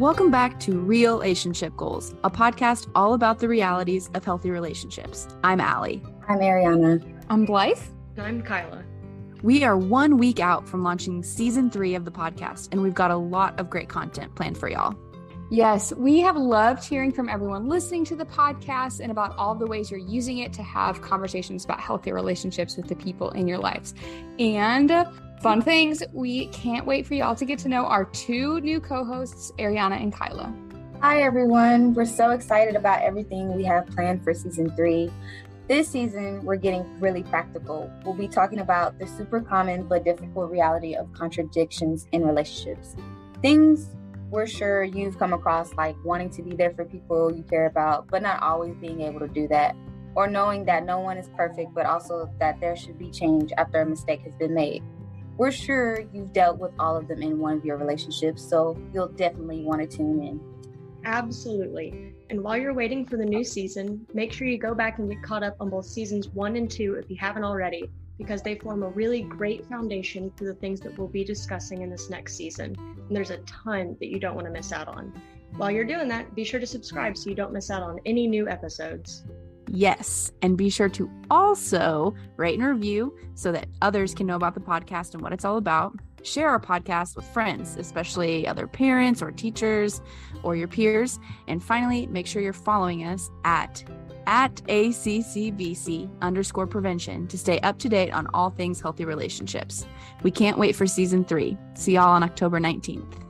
Welcome back to Real Relationship Goals, a podcast all about the realities of healthy relationships. I'm Allie. I'm Ariana. I'm Blythe. I'm Kyla. We are one week out from launching season three of the podcast, and we've got a lot of great content planned for y'all. Yes, we have loved hearing from everyone listening to the podcast and about all the ways you're using it to have conversations about healthy relationships with the people in your lives. And fun things, we can't wait for y'all to get to know our two new co hosts, Ariana and Kyla. Hi, everyone. We're so excited about everything we have planned for season three. This season, we're getting really practical. We'll be talking about the super common but difficult reality of contradictions in relationships. Things we're sure you've come across like wanting to be there for people you care about, but not always being able to do that, or knowing that no one is perfect, but also that there should be change after a mistake has been made. We're sure you've dealt with all of them in one of your relationships, so you'll definitely want to tune in. Absolutely. And while you're waiting for the new season, make sure you go back and get caught up on both seasons one and two if you haven't already, because they form a really great foundation for the things that we'll be discussing in this next season. And there's a ton that you don't want to miss out on. While you're doing that, be sure to subscribe so you don't miss out on any new episodes. Yes, and be sure to also rate and review so that others can know about the podcast and what it's all about. Share our podcast with friends, especially other parents or teachers or your peers. And finally, make sure you're following us at at ACCBC underscore prevention to stay up to date on all things healthy relationships. We can't wait for season three. See y'all on October 19th.